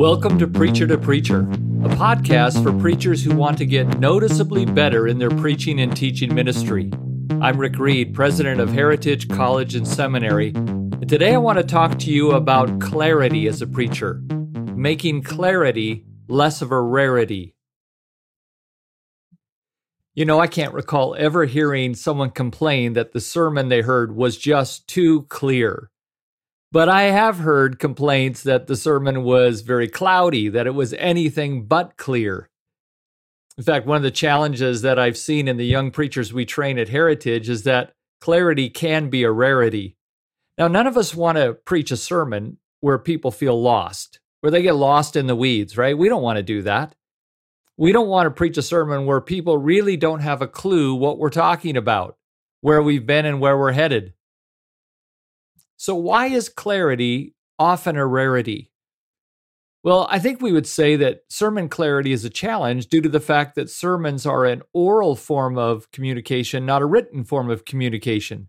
Welcome to Preacher to Preacher, a podcast for preachers who want to get noticeably better in their preaching and teaching ministry. I'm Rick Reed, president of Heritage College and Seminary, and today I want to talk to you about clarity as a preacher, making clarity less of a rarity. You know, I can't recall ever hearing someone complain that the sermon they heard was just too clear. But I have heard complaints that the sermon was very cloudy, that it was anything but clear. In fact, one of the challenges that I've seen in the young preachers we train at Heritage is that clarity can be a rarity. Now, none of us want to preach a sermon where people feel lost, where they get lost in the weeds, right? We don't want to do that. We don't want to preach a sermon where people really don't have a clue what we're talking about, where we've been and where we're headed. So, why is clarity often a rarity? Well, I think we would say that sermon clarity is a challenge due to the fact that sermons are an oral form of communication, not a written form of communication.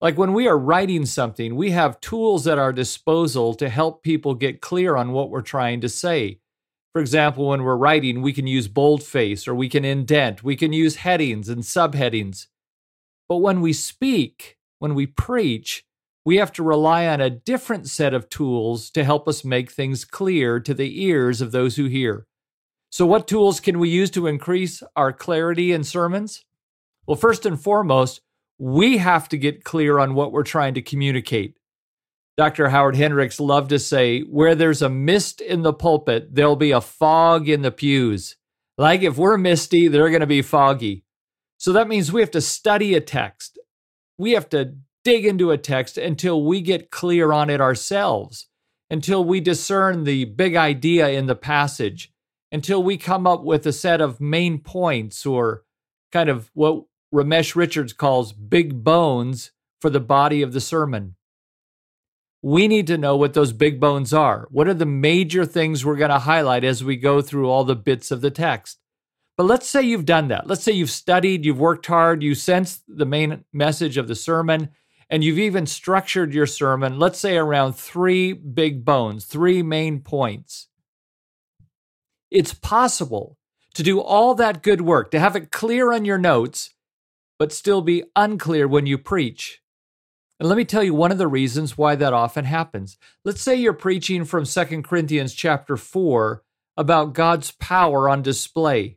Like when we are writing something, we have tools at our disposal to help people get clear on what we're trying to say. For example, when we're writing, we can use boldface or we can indent, we can use headings and subheadings. But when we speak, when we preach, we have to rely on a different set of tools to help us make things clear to the ears of those who hear. So, what tools can we use to increase our clarity in sermons? Well, first and foremost, we have to get clear on what we're trying to communicate. Dr. Howard Hendricks loved to say, where there's a mist in the pulpit, there'll be a fog in the pews. Like if we're misty, they're going to be foggy. So that means we have to study a text. We have to dig into a text until we get clear on it ourselves, until we discern the big idea in the passage, until we come up with a set of main points or kind of what Ramesh Richards calls big bones for the body of the sermon. We need to know what those big bones are. What are the major things we're going to highlight as we go through all the bits of the text? But let's say you've done that. Let's say you've studied, you've worked hard, you sense the main message of the sermon, and you've even structured your sermon, let's say around three big bones, three main points. It's possible to do all that good work, to have it clear on your notes, but still be unclear when you preach. And let me tell you one of the reasons why that often happens. Let's say you're preaching from 2 Corinthians chapter 4 about God's power on display.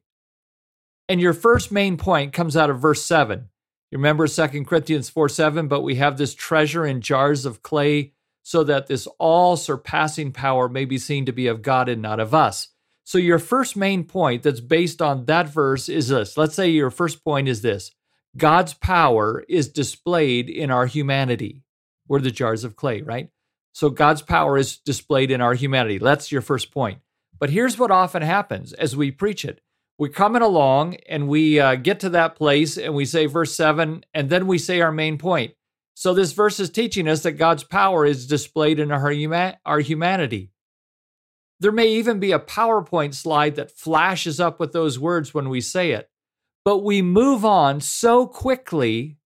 And your first main point comes out of verse 7. You remember 2 Corinthians 4 7, but we have this treasure in jars of clay so that this all surpassing power may be seen to be of God and not of us. So, your first main point that's based on that verse is this. Let's say your first point is this God's power is displayed in our humanity. We're the jars of clay, right? So, God's power is displayed in our humanity. That's your first point. But here's what often happens as we preach it we're coming along and we uh, get to that place and we say verse 7 and then we say our main point. So this verse is teaching us that god's power is displayed in our, huma- our humanity. There may even be a powerpoint slide that flashes up with those words when we say it but we move on so quickly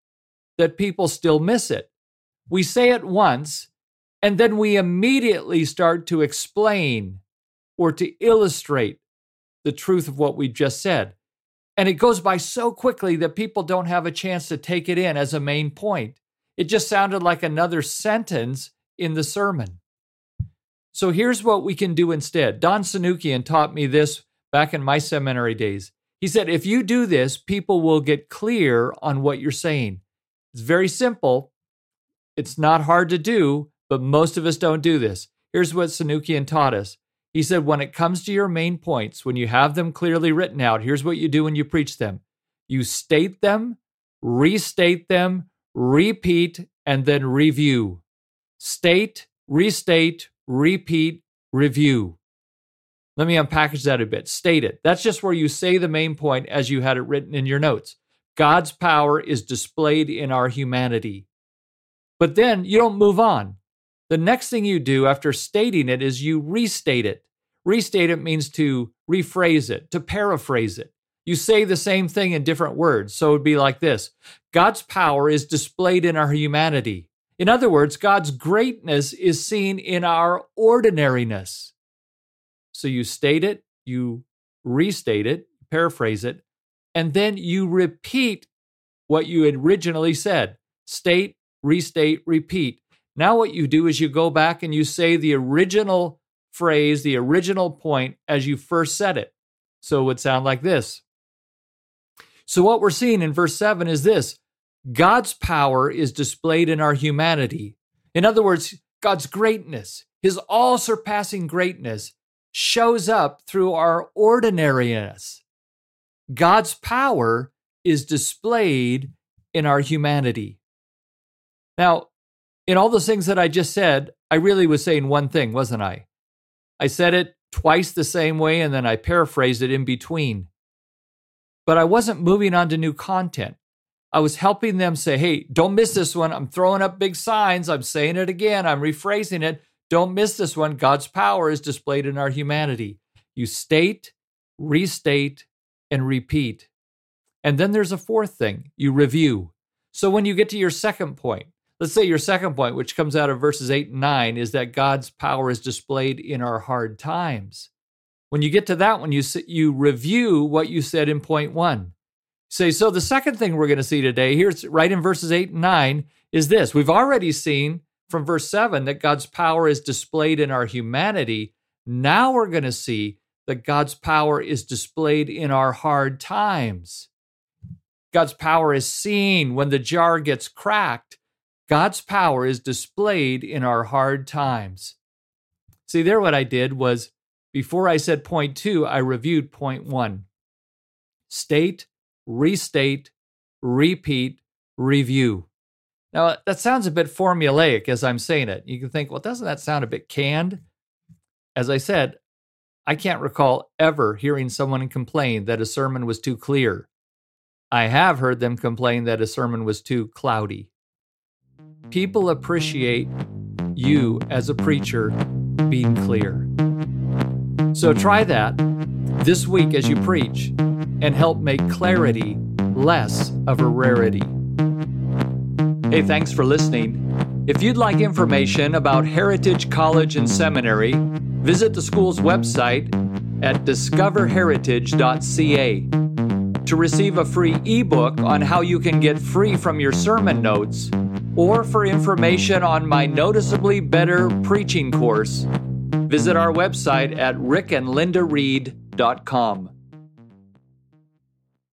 that people still miss it. We say it once and then we immediately start to explain or to illustrate the truth of what we just said. And it goes by so quickly that people don't have a chance to take it in as a main point. It just sounded like another sentence in the sermon. So here's what we can do instead. Don Sunukjian taught me this back in my seminary days. He said, if you do this, people will get clear on what you're saying. It's very simple. It's not hard to do, but most of us don't do this. Here's what Sunukjian taught us he said, when it comes to your main points, when you have them clearly written out, here's what you do when you preach them you state them, restate them, repeat, and then review. State, restate, repeat, review. Let me unpackage that a bit. State it. That's just where you say the main point as you had it written in your notes. God's power is displayed in our humanity. But then you don't move on. The next thing you do after stating it is you restate it. Restate it means to rephrase it, to paraphrase it. You say the same thing in different words. So it would be like this God's power is displayed in our humanity. In other words, God's greatness is seen in our ordinariness. So you state it, you restate it, paraphrase it, and then you repeat what you originally said. State, restate, repeat. Now, what you do is you go back and you say the original phrase, the original point as you first said it. So it would sound like this. So, what we're seeing in verse 7 is this God's power is displayed in our humanity. In other words, God's greatness, his all surpassing greatness, shows up through our ordinariness. God's power is displayed in our humanity. Now, in all those things that I just said, I really was saying one thing, wasn't I? I said it twice the same way and then I paraphrased it in between. But I wasn't moving on to new content. I was helping them say, hey, don't miss this one. I'm throwing up big signs. I'm saying it again. I'm rephrasing it. Don't miss this one. God's power is displayed in our humanity. You state, restate, and repeat. And then there's a fourth thing you review. So when you get to your second point, let's say your second point, which comes out of verses 8 and 9, is that God's power is displayed in our hard times. When you get to that one, you, you review what you said in point one. Say, so the second thing we're going to see today, here's right in verses 8 and 9, is this. We've already seen from verse 7 that God's power is displayed in our humanity. Now we're going to see that God's power is displayed in our hard times. God's power is seen when the jar gets cracked. God's power is displayed in our hard times. See, there, what I did was before I said point two, I reviewed point one. State, restate, repeat, review. Now, that sounds a bit formulaic as I'm saying it. You can think, well, doesn't that sound a bit canned? As I said, I can't recall ever hearing someone complain that a sermon was too clear. I have heard them complain that a sermon was too cloudy. People appreciate you as a preacher being clear. So try that this week as you preach and help make clarity less of a rarity. Hey, thanks for listening. If you'd like information about Heritage College and Seminary, visit the school's website at discoverheritage.ca to receive a free ebook on how you can get free from your sermon notes, or for information on my Noticeably Better Preaching course, visit our website at rickandlindareed.com.